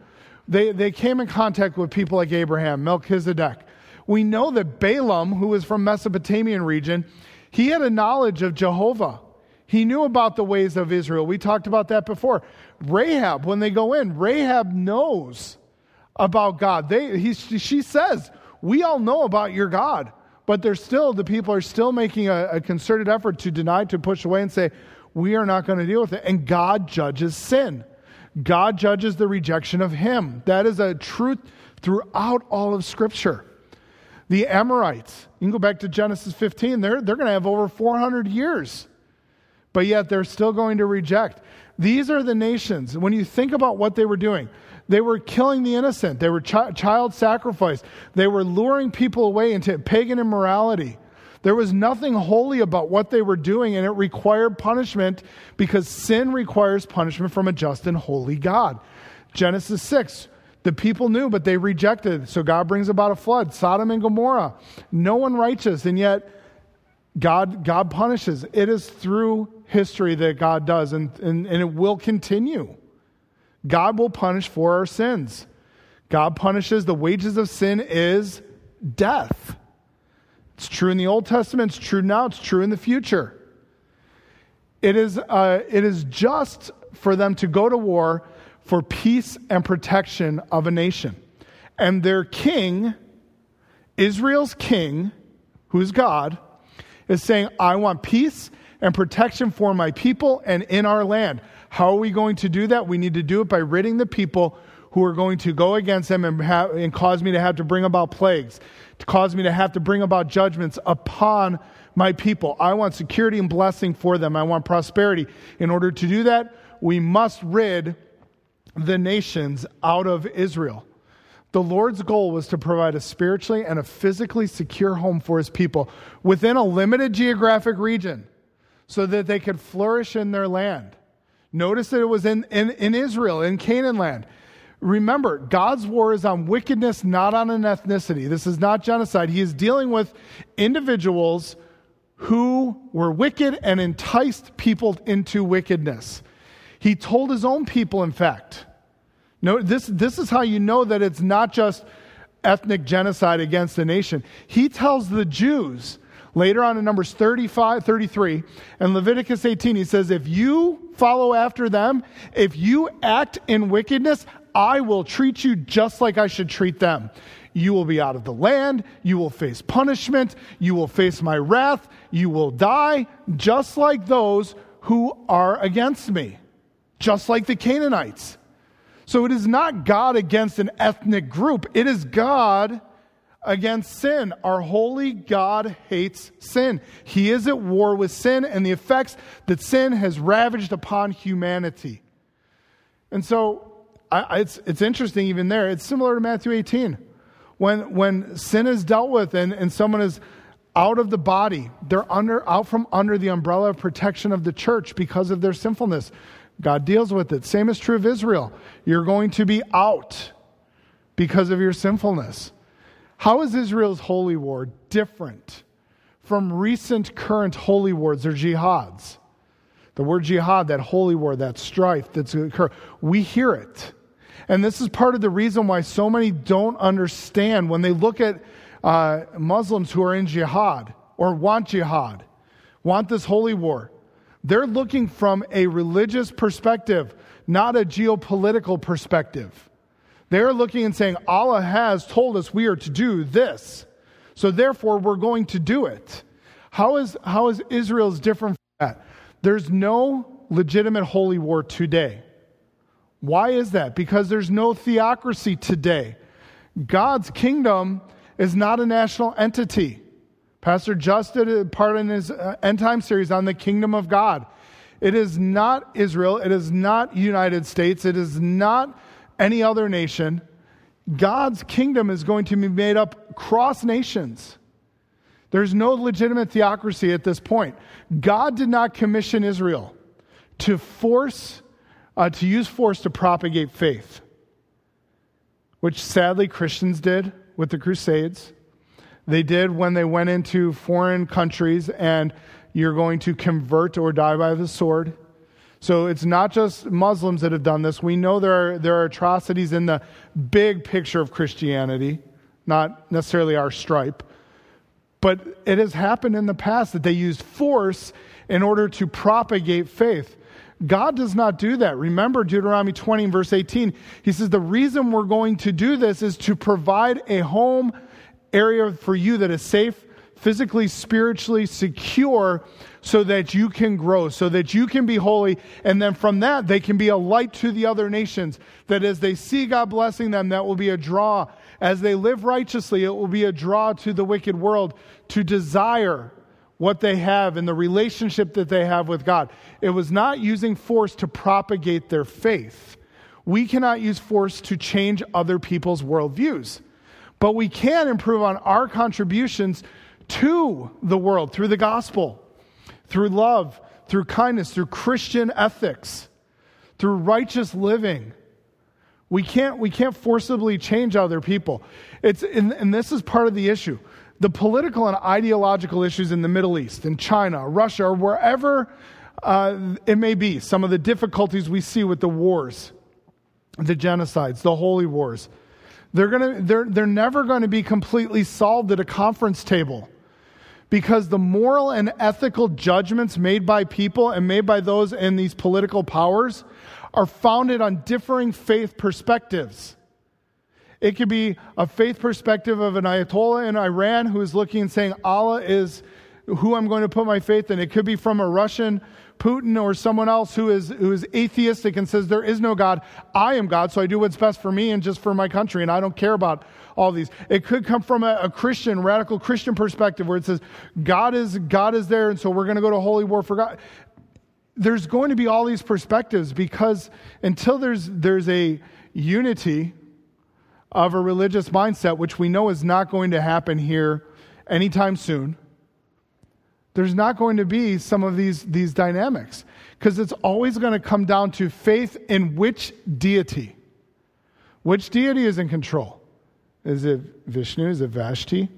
They, they came in contact with people like Abraham, Melchizedek. We know that Balaam, who was from Mesopotamian region, he had a knowledge of Jehovah. He knew about the ways of Israel. We talked about that before. Rahab, when they go in, Rahab knows about God. They, he, she says, We all know about your God. But they're still, the people are still making a, a concerted effort to deny, to push away, and say, We are not going to deal with it. And God judges sin. God judges the rejection of Him. That is a truth throughout all of Scripture. The Amorites, you can go back to Genesis 15, they're, they're going to have over 400 years, but yet they're still going to reject. These are the nations. When you think about what they were doing, they were killing the innocent, they were ch- child sacrifice, they were luring people away into pagan immorality. There was nothing holy about what they were doing, and it required punishment because sin requires punishment from a just and holy God. Genesis 6, the people knew, but they rejected. So God brings about a flood. Sodom and Gomorrah, no one righteous, and yet God, God punishes. It is through history that God does, and, and, and it will continue. God will punish for our sins. God punishes. The wages of sin is death. It's true in the Old Testament, it's true now, it's true in the future. It is, uh, it is just for them to go to war for peace and protection of a nation. And their king, Israel's king, who's God, is saying, I want peace and protection for my people and in our land. How are we going to do that? We need to do it by ridding the people who are going to go against them and, have, and cause me to have to bring about plagues, to cause me to have to bring about judgments upon my people. I want security and blessing for them. I want prosperity. In order to do that, we must rid the nations out of Israel. The Lord's goal was to provide a spiritually and a physically secure home for his people within a limited geographic region so that they could flourish in their land. Notice that it was in, in, in Israel, in Canaan land. Remember, God's war is on wickedness, not on an ethnicity. This is not genocide. He is dealing with individuals who were wicked and enticed people into wickedness. He told his own people, in fact. No, this, this is how you know that it's not just ethnic genocide against a nation. He tells the Jews Later on in Numbers 35, 33, and Leviticus 18, he says, If you follow after them, if you act in wickedness, I will treat you just like I should treat them. You will be out of the land. You will face punishment. You will face my wrath. You will die just like those who are against me, just like the Canaanites. So it is not God against an ethnic group, it is God against sin. Our holy God hates sin. He is at war with sin and the effects that sin has ravaged upon humanity. And so I, it's, it's interesting, even there. It's similar to Matthew 18. When, when sin is dealt with and, and someone is out of the body, they're under, out from under the umbrella of protection of the church because of their sinfulness. God deals with it. Same is true of Israel. You're going to be out because of your sinfulness. How is Israel's holy war different from recent current holy wars or jihads? The word jihad, that holy war, that strife that's occur, we hear it. And this is part of the reason why so many don't understand when they look at uh, Muslims who are in jihad or want jihad, want this holy war. They're looking from a religious perspective, not a geopolitical perspective. They're looking and saying, Allah has told us we are to do this. So therefore, we're going to do it. How is, how is Israel's different from that? There's no legitimate holy war today. Why is that? Because there's no theocracy today. God's kingdom is not a national entity. Pastor Just did a part in his uh, end time series on the kingdom of God. It is not Israel. It is not United States. It is not any other nation. God's kingdom is going to be made up cross nations. There's no legitimate theocracy at this point. God did not commission Israel to force, uh, to use force to propagate faith, which sadly Christians did with the Crusades. They did when they went into foreign countries and you're going to convert or die by the sword. So it's not just Muslims that have done this. We know there are, there are atrocities in the big picture of Christianity, not necessarily our stripe. But it has happened in the past that they used force in order to propagate faith. God does not do that. Remember Deuteronomy 20, verse 18. He says, The reason we're going to do this is to provide a home area for you that is safe, physically, spiritually secure, so that you can grow, so that you can be holy. And then from that, they can be a light to the other nations. That as they see God blessing them, that will be a draw As they live righteously, it will be a draw to the wicked world to desire what they have and the relationship that they have with God. It was not using force to propagate their faith. We cannot use force to change other people's worldviews, but we can improve on our contributions to the world through the gospel, through love, through kindness, through Christian ethics, through righteous living. We can't, we can't forcibly change other people. It's, and, and this is part of the issue. The political and ideological issues in the Middle East, in China, Russia, or wherever uh, it may be, some of the difficulties we see with the wars, the genocides, the holy wars, they're, gonna, they're, they're never going to be completely solved at a conference table because the moral and ethical judgments made by people and made by those in these political powers are founded on differing faith perspectives. It could be a faith perspective of an Ayatollah in Iran who is looking and saying, Allah is who I'm going to put my faith in. It could be from a Russian Putin or someone else who is, who is atheistic and says, There is no God. I am God, so I do what's best for me and just for my country, and I don't care about all these. It could come from a, a Christian, radical Christian perspective where it says, God is, God is there, and so we're going to go to holy war for God. There's going to be all these perspectives because until there's, there's a unity of a religious mindset, which we know is not going to happen here anytime soon, there's not going to be some of these, these dynamics because it's always going to come down to faith in which deity. Which deity is in control? Is it Vishnu? Is it Vashti?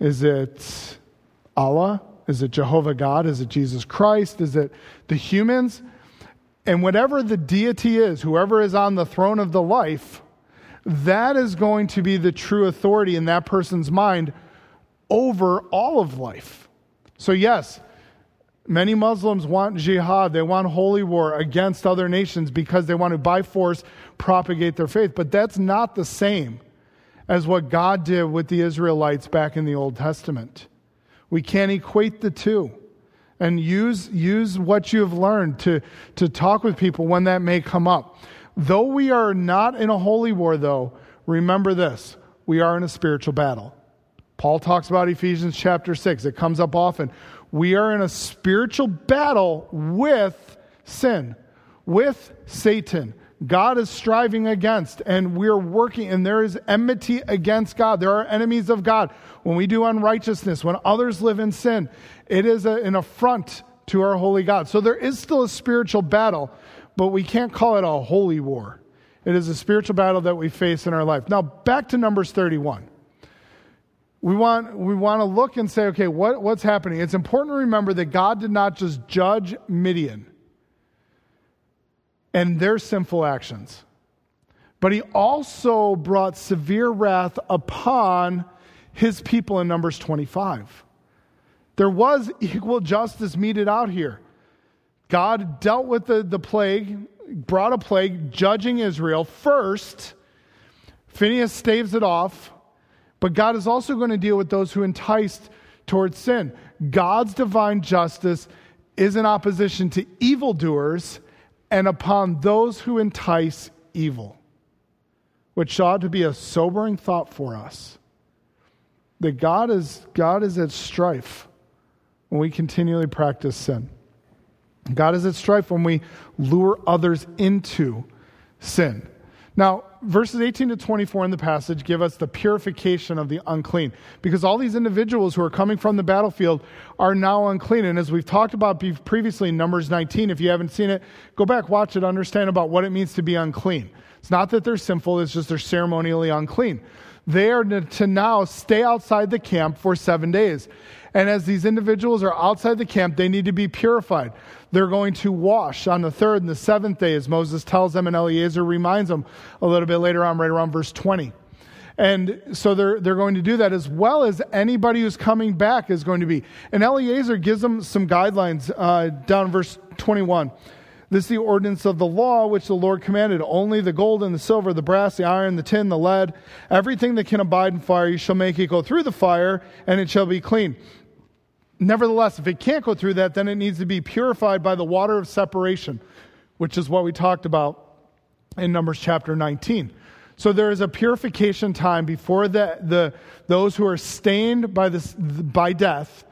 Is it Allah? Is it Jehovah God? Is it Jesus Christ? Is it the humans? And whatever the deity is, whoever is on the throne of the life, that is going to be the true authority in that person's mind over all of life. So, yes, many Muslims want jihad, they want holy war against other nations because they want to, by force, propagate their faith. But that's not the same as what God did with the Israelites back in the Old Testament. We can't equate the two. And use, use what you've learned to, to talk with people when that may come up. Though we are not in a holy war, though, remember this we are in a spiritual battle. Paul talks about Ephesians chapter 6. It comes up often. We are in a spiritual battle with sin, with Satan. God is striving against, and we're working, and there is enmity against God. There are enemies of God. When we do unrighteousness, when others live in sin, it is a, an affront to our holy God. So there is still a spiritual battle, but we can't call it a holy war. It is a spiritual battle that we face in our life. Now, back to Numbers 31 we want, we want to look and say, okay, what, what's happening? It's important to remember that God did not just judge Midian and their sinful actions, but he also brought severe wrath upon his people in Numbers 25. There was equal justice meted out here. God dealt with the, the plague, brought a plague, judging Israel first. Phineas staves it off. But God is also going to deal with those who enticed towards sin. God's divine justice is in opposition to evildoers and upon those who entice evil, which ought to be a sobering thought for us. That God is, God is at strife when we continually practice sin. God is at strife when we lure others into sin. Now, verses 18 to 24 in the passage give us the purification of the unclean because all these individuals who are coming from the battlefield are now unclean. And as we've talked about previously in Numbers 19, if you haven't seen it, go back, watch it, understand about what it means to be unclean. It's not that they're sinful, it's just they're ceremonially unclean. They are to now stay outside the camp for seven days. And as these individuals are outside the camp, they need to be purified. They're going to wash on the third and the seventh day, as Moses tells them, and Eleazar reminds them a little bit later on, right around verse 20. And so they're, they're going to do that as well as anybody who's coming back is going to be. And Eleazar gives them some guidelines uh, down verse 21. This is the ordinance of the law which the Lord commanded. Only the gold and the silver, the brass, the iron, the tin, the lead, everything that can abide in fire, you shall make it go through the fire, and it shall be clean. Nevertheless, if it can't go through that, then it needs to be purified by the water of separation, which is what we talked about in Numbers chapter 19. So there is a purification time before the, the, those who are stained by, this, by death,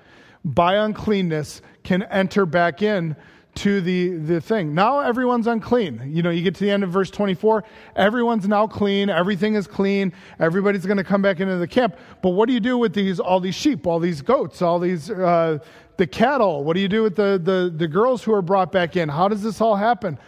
by uncleanness, can enter back in to the, the thing. Now everyone's unclean. You know, you get to the end of verse 24, everyone's now clean, everything is clean, everybody's going to come back into the camp. But what do you do with these, all these sheep, all these goats, all these, uh, the cattle? What do you do with the, the, the girls who are brought back in? How does this all happen?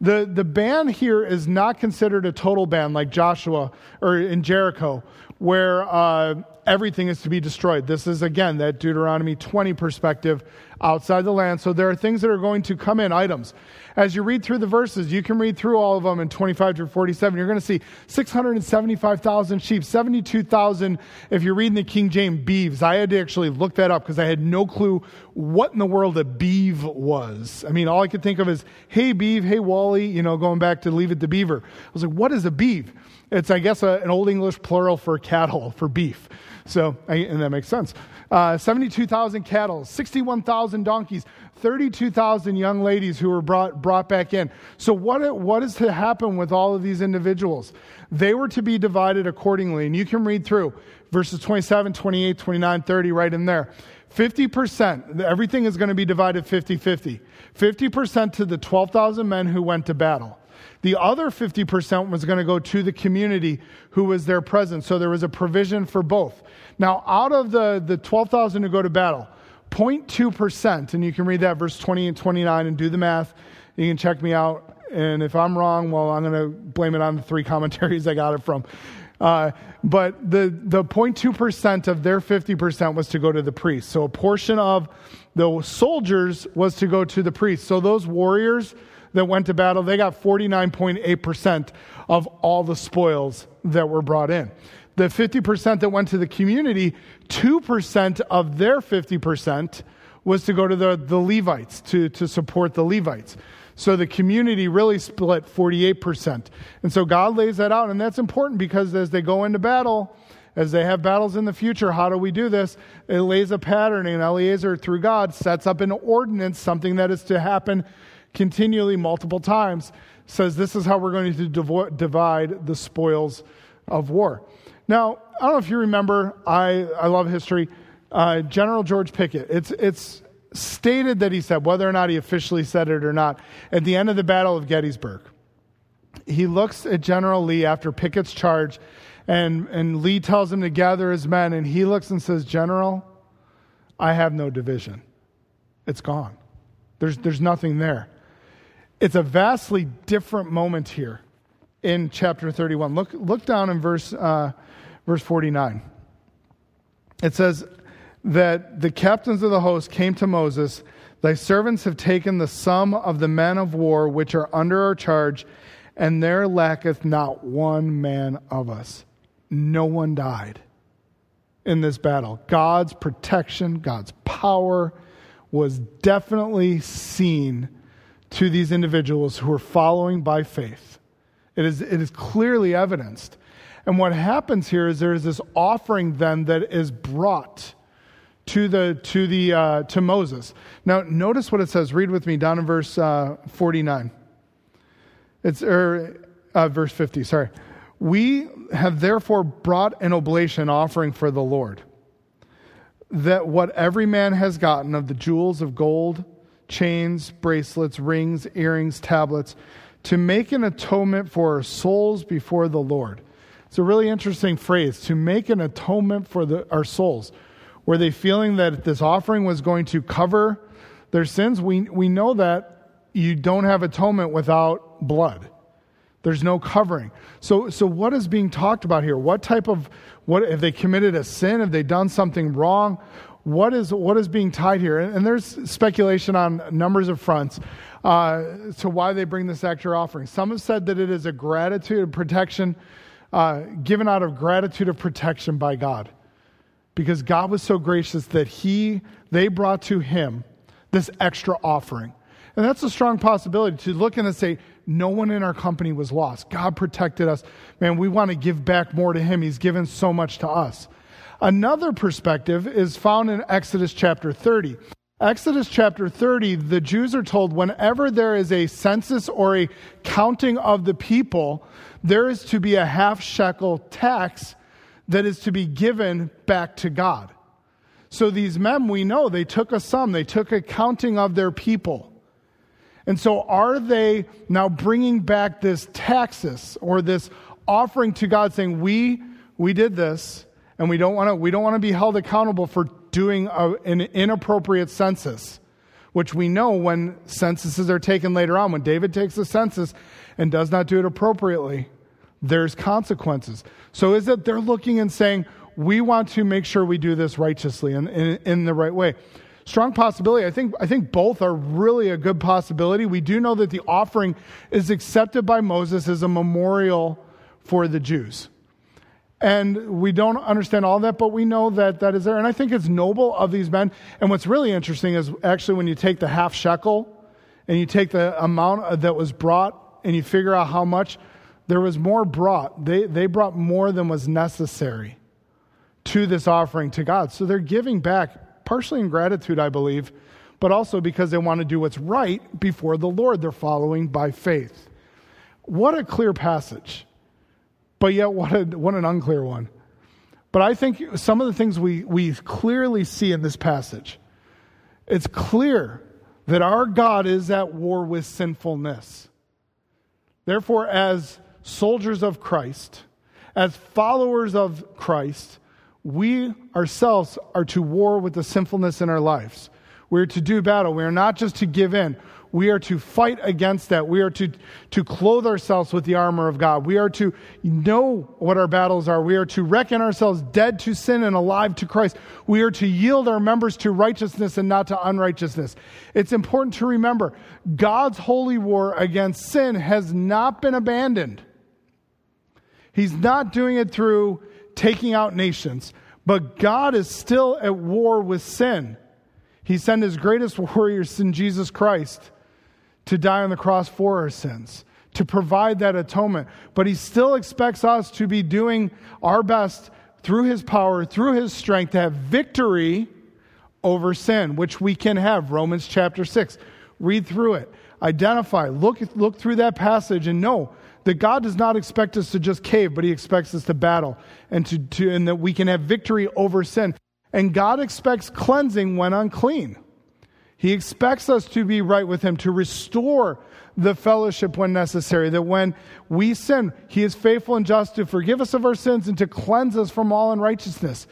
The, the ban here is not considered a total ban like Joshua or in Jericho, where uh, everything is to be destroyed. This is, again, that Deuteronomy 20 perspective outside the land. So there are things that are going to come in, items. As you read through the verses, you can read through all of them in 25 to 47. You're going to see 675,000 sheep, 72,000 if you're reading the King James beeves. I had to actually look that up because I had no clue what in the world a beeve was. I mean, all I could think of is, hey, beeve, hey, Wally, you know, going back to leave it to beaver. I was like, what is a beeve? It's, I guess, a, an Old English plural for cattle, for beef. So, and that makes sense. Uh, 72,000 cattle, 61,000 donkeys, 32,000 young ladies who were brought, brought back in. So, what, what is to happen with all of these individuals? They were to be divided accordingly. And you can read through verses 27, 28, 29, 30, right in there. 50%, everything is going to be divided 50 50. 50% to the 12,000 men who went to battle. The other 50% was going to go to the community who was there present. So there was a provision for both. Now, out of the, the 12,000 who go to battle, 0.2%, and you can read that verse 20 and 29 and do the math. You can check me out. And if I'm wrong, well, I'm going to blame it on the three commentaries I got it from. Uh, but the, the 0.2% of their 50% was to go to the priest. So a portion of the soldiers was to go to the priest. So those warriors that went to battle, they got 49.8% of all the spoils that were brought in. The 50% that went to the community, 2% of their 50% was to go to the, the Levites, to, to support the Levites. So the community really split 48%. And so God lays that out, and that's important because as they go into battle, as they have battles in the future, how do we do this? It lays a pattern, and Eleazar, through God, sets up an ordinance, something that is to happen continually, multiple times, says this is how we're going to devo- divide the spoils of war. Now, I don't know if you remember, I, I love history. Uh, General George Pickett, it's, it's stated that he said, whether or not he officially said it or not, at the end of the Battle of Gettysburg, he looks at General Lee after Pickett's charge, and, and Lee tells him to gather his men, and he looks and says, General, I have no division. It's gone. There's, there's nothing there. It's a vastly different moment here in chapter 31. Look, look down in verse, uh, verse 49. It says that the captains of the host came to Moses. Thy servants have taken the sum of the men of war which are under our charge, and there lacketh not one man of us. No one died in this battle. God's protection, God's power was definitely seen to these individuals who are following by faith. It is, it is clearly evidenced. And what happens here is there is this offering then that is brought to the to the uh, to Moses. Now notice what it says. Read with me down in verse uh, 49. It's or uh, verse 50. Sorry. We have therefore brought an oblation offering for the Lord, that what every man has gotten of the jewels of gold, chains, bracelets, rings, earrings, tablets, to make an atonement for our souls before the Lord. It's a really interesting phrase to make an atonement for the, our souls. Were they feeling that this offering was going to cover their sins? We, we know that you don't have atonement without blood. There's no covering. So, so what is being talked about here? What type of, what, have they committed a sin? Have they done something wrong? What is, what is being tied here? And, and there's speculation on numbers of fronts uh, to why they bring this extra offering. Some have said that it is a gratitude of protection uh, given out of gratitude of protection by God. Because God was so gracious that he, they brought to him this extra offering. And that's a strong possibility to look and say, no one in our company was lost. God protected us. Man, we want to give back more to him. He's given so much to us. Another perspective is found in Exodus chapter 30. Exodus chapter 30, the Jews are told whenever there is a census or a counting of the people, there is to be a half shekel tax that is to be given back to God. So these men, we know, they took a sum, they took a counting of their people. And so are they now bringing back this taxes or this offering to God saying, we, we did this and we don't want to, we don't want to be held accountable for doing a, an inappropriate census, which we know when censuses are taken later on. When David takes a census and does not do it appropriately, there's consequences. So is it they're looking and saying, we want to make sure we do this righteously and in, in the right way? Strong possibility. I think, I think both are really a good possibility. We do know that the offering is accepted by Moses as a memorial for the Jews. And we don't understand all that, but we know that that is there. And I think it's noble of these men. And what's really interesting is actually when you take the half shekel and you take the amount that was brought and you figure out how much, there was more brought. They, they brought more than was necessary to this offering to God. So they're giving back, partially in gratitude, I believe, but also because they want to do what's right before the Lord. They're following by faith. What a clear passage. But yet, what, a, what an unclear one. But I think some of the things we, we clearly see in this passage, it's clear that our God is at war with sinfulness. Therefore, as soldiers of Christ, as followers of Christ, we ourselves are to war with the sinfulness in our lives. We're to do battle. We are not just to give in. We are to fight against that. We are to, to clothe ourselves with the armor of God. We are to know what our battles are. We are to reckon ourselves dead to sin and alive to Christ. We are to yield our members to righteousness and not to unrighteousness. It's important to remember God's holy war against sin has not been abandoned. He's not doing it through taking out nations, but God is still at war with sin. He sent his greatest warriors in Jesus Christ to die on the cross for our sins, to provide that atonement. But he still expects us to be doing our best through his power, through his strength, to have victory over sin, which we can have. Romans chapter 6. Read through it, identify, look, look through that passage, and know that God does not expect us to just cave, but he expects us to battle and, to, to, and that we can have victory over sin. And God expects cleansing when unclean. He expects us to be right with Him, to restore the fellowship when necessary, that when we sin, He is faithful and just to forgive us of our sins and to cleanse us from all unrighteousness.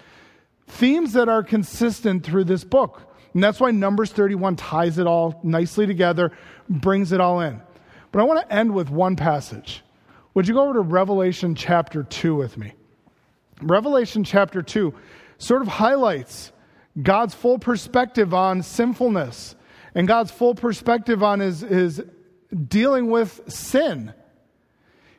Themes that are consistent through this book. And that's why Numbers 31 ties it all nicely together, brings it all in. But I want to end with one passage. Would you go over to Revelation chapter 2 with me? Revelation chapter 2 sort of highlights God's full perspective on sinfulness and God's full perspective on his, his dealing with sin.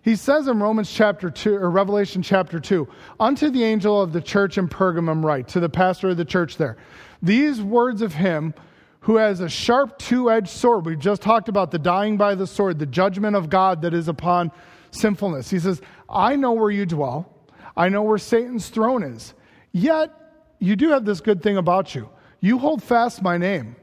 He says in Romans chapter 2, or Revelation chapter 2, unto the angel of the church in Pergamum write, to the pastor of the church there, these words of him who has a sharp two edged sword. We've just talked about the dying by the sword, the judgment of God that is upon sinfulness. He says, I know where you dwell, I know where Satan's throne is. Yet you do have this good thing about you. You hold fast my name.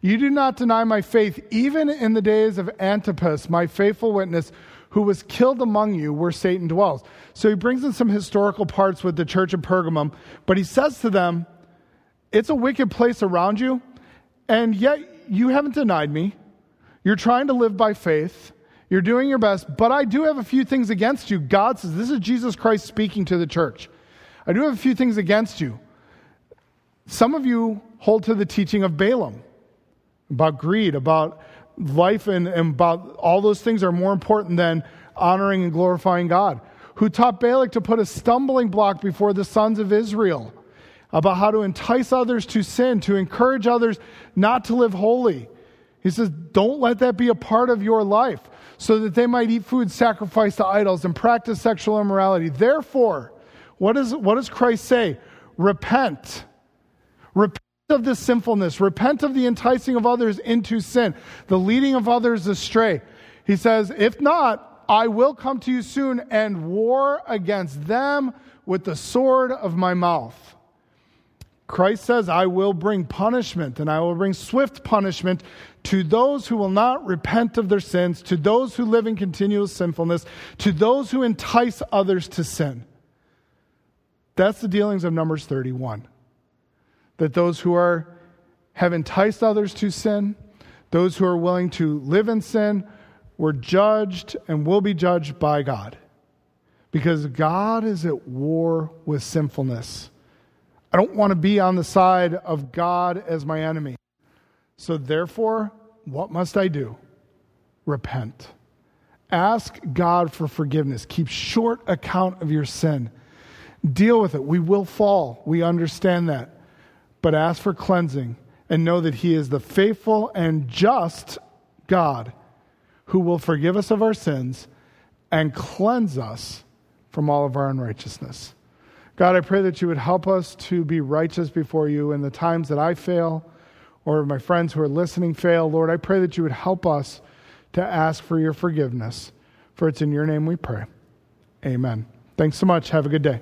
You do not deny my faith, even in the days of Antipas, my faithful witness, who was killed among you where Satan dwells. So he brings in some historical parts with the church of Pergamum, but he says to them, It's a wicked place around you, and yet you haven't denied me. You're trying to live by faith. You're doing your best, but I do have a few things against you. God says, This is Jesus Christ speaking to the church. I do have a few things against you. Some of you hold to the teaching of Balaam about greed, about life, and, and about all those things are more important than honoring and glorifying God. Who taught Balak to put a stumbling block before the sons of Israel about how to entice others to sin, to encourage others not to live holy. He says, don't let that be a part of your life so that they might eat food sacrificed to idols and practice sexual immorality. Therefore, what, is, what does Christ say? Repent Repent of this sinfulness. Repent of the enticing of others into sin, the leading of others astray. He says, If not, I will come to you soon and war against them with the sword of my mouth. Christ says, I will bring punishment, and I will bring swift punishment to those who will not repent of their sins, to those who live in continual sinfulness, to those who entice others to sin. That's the dealings of Numbers 31. That those who are have enticed others to sin, those who are willing to live in sin, were judged and will be judged by God. Because God is at war with sinfulness. I don't want to be on the side of God as my enemy. So, therefore, what must I do? Repent. Ask God for forgiveness. Keep short account of your sin. Deal with it. We will fall. We understand that. But ask for cleansing and know that He is the faithful and just God who will forgive us of our sins and cleanse us from all of our unrighteousness. God, I pray that you would help us to be righteous before you in the times that I fail or my friends who are listening fail. Lord, I pray that you would help us to ask for your forgiveness. For it's in your name we pray. Amen. Thanks so much. Have a good day.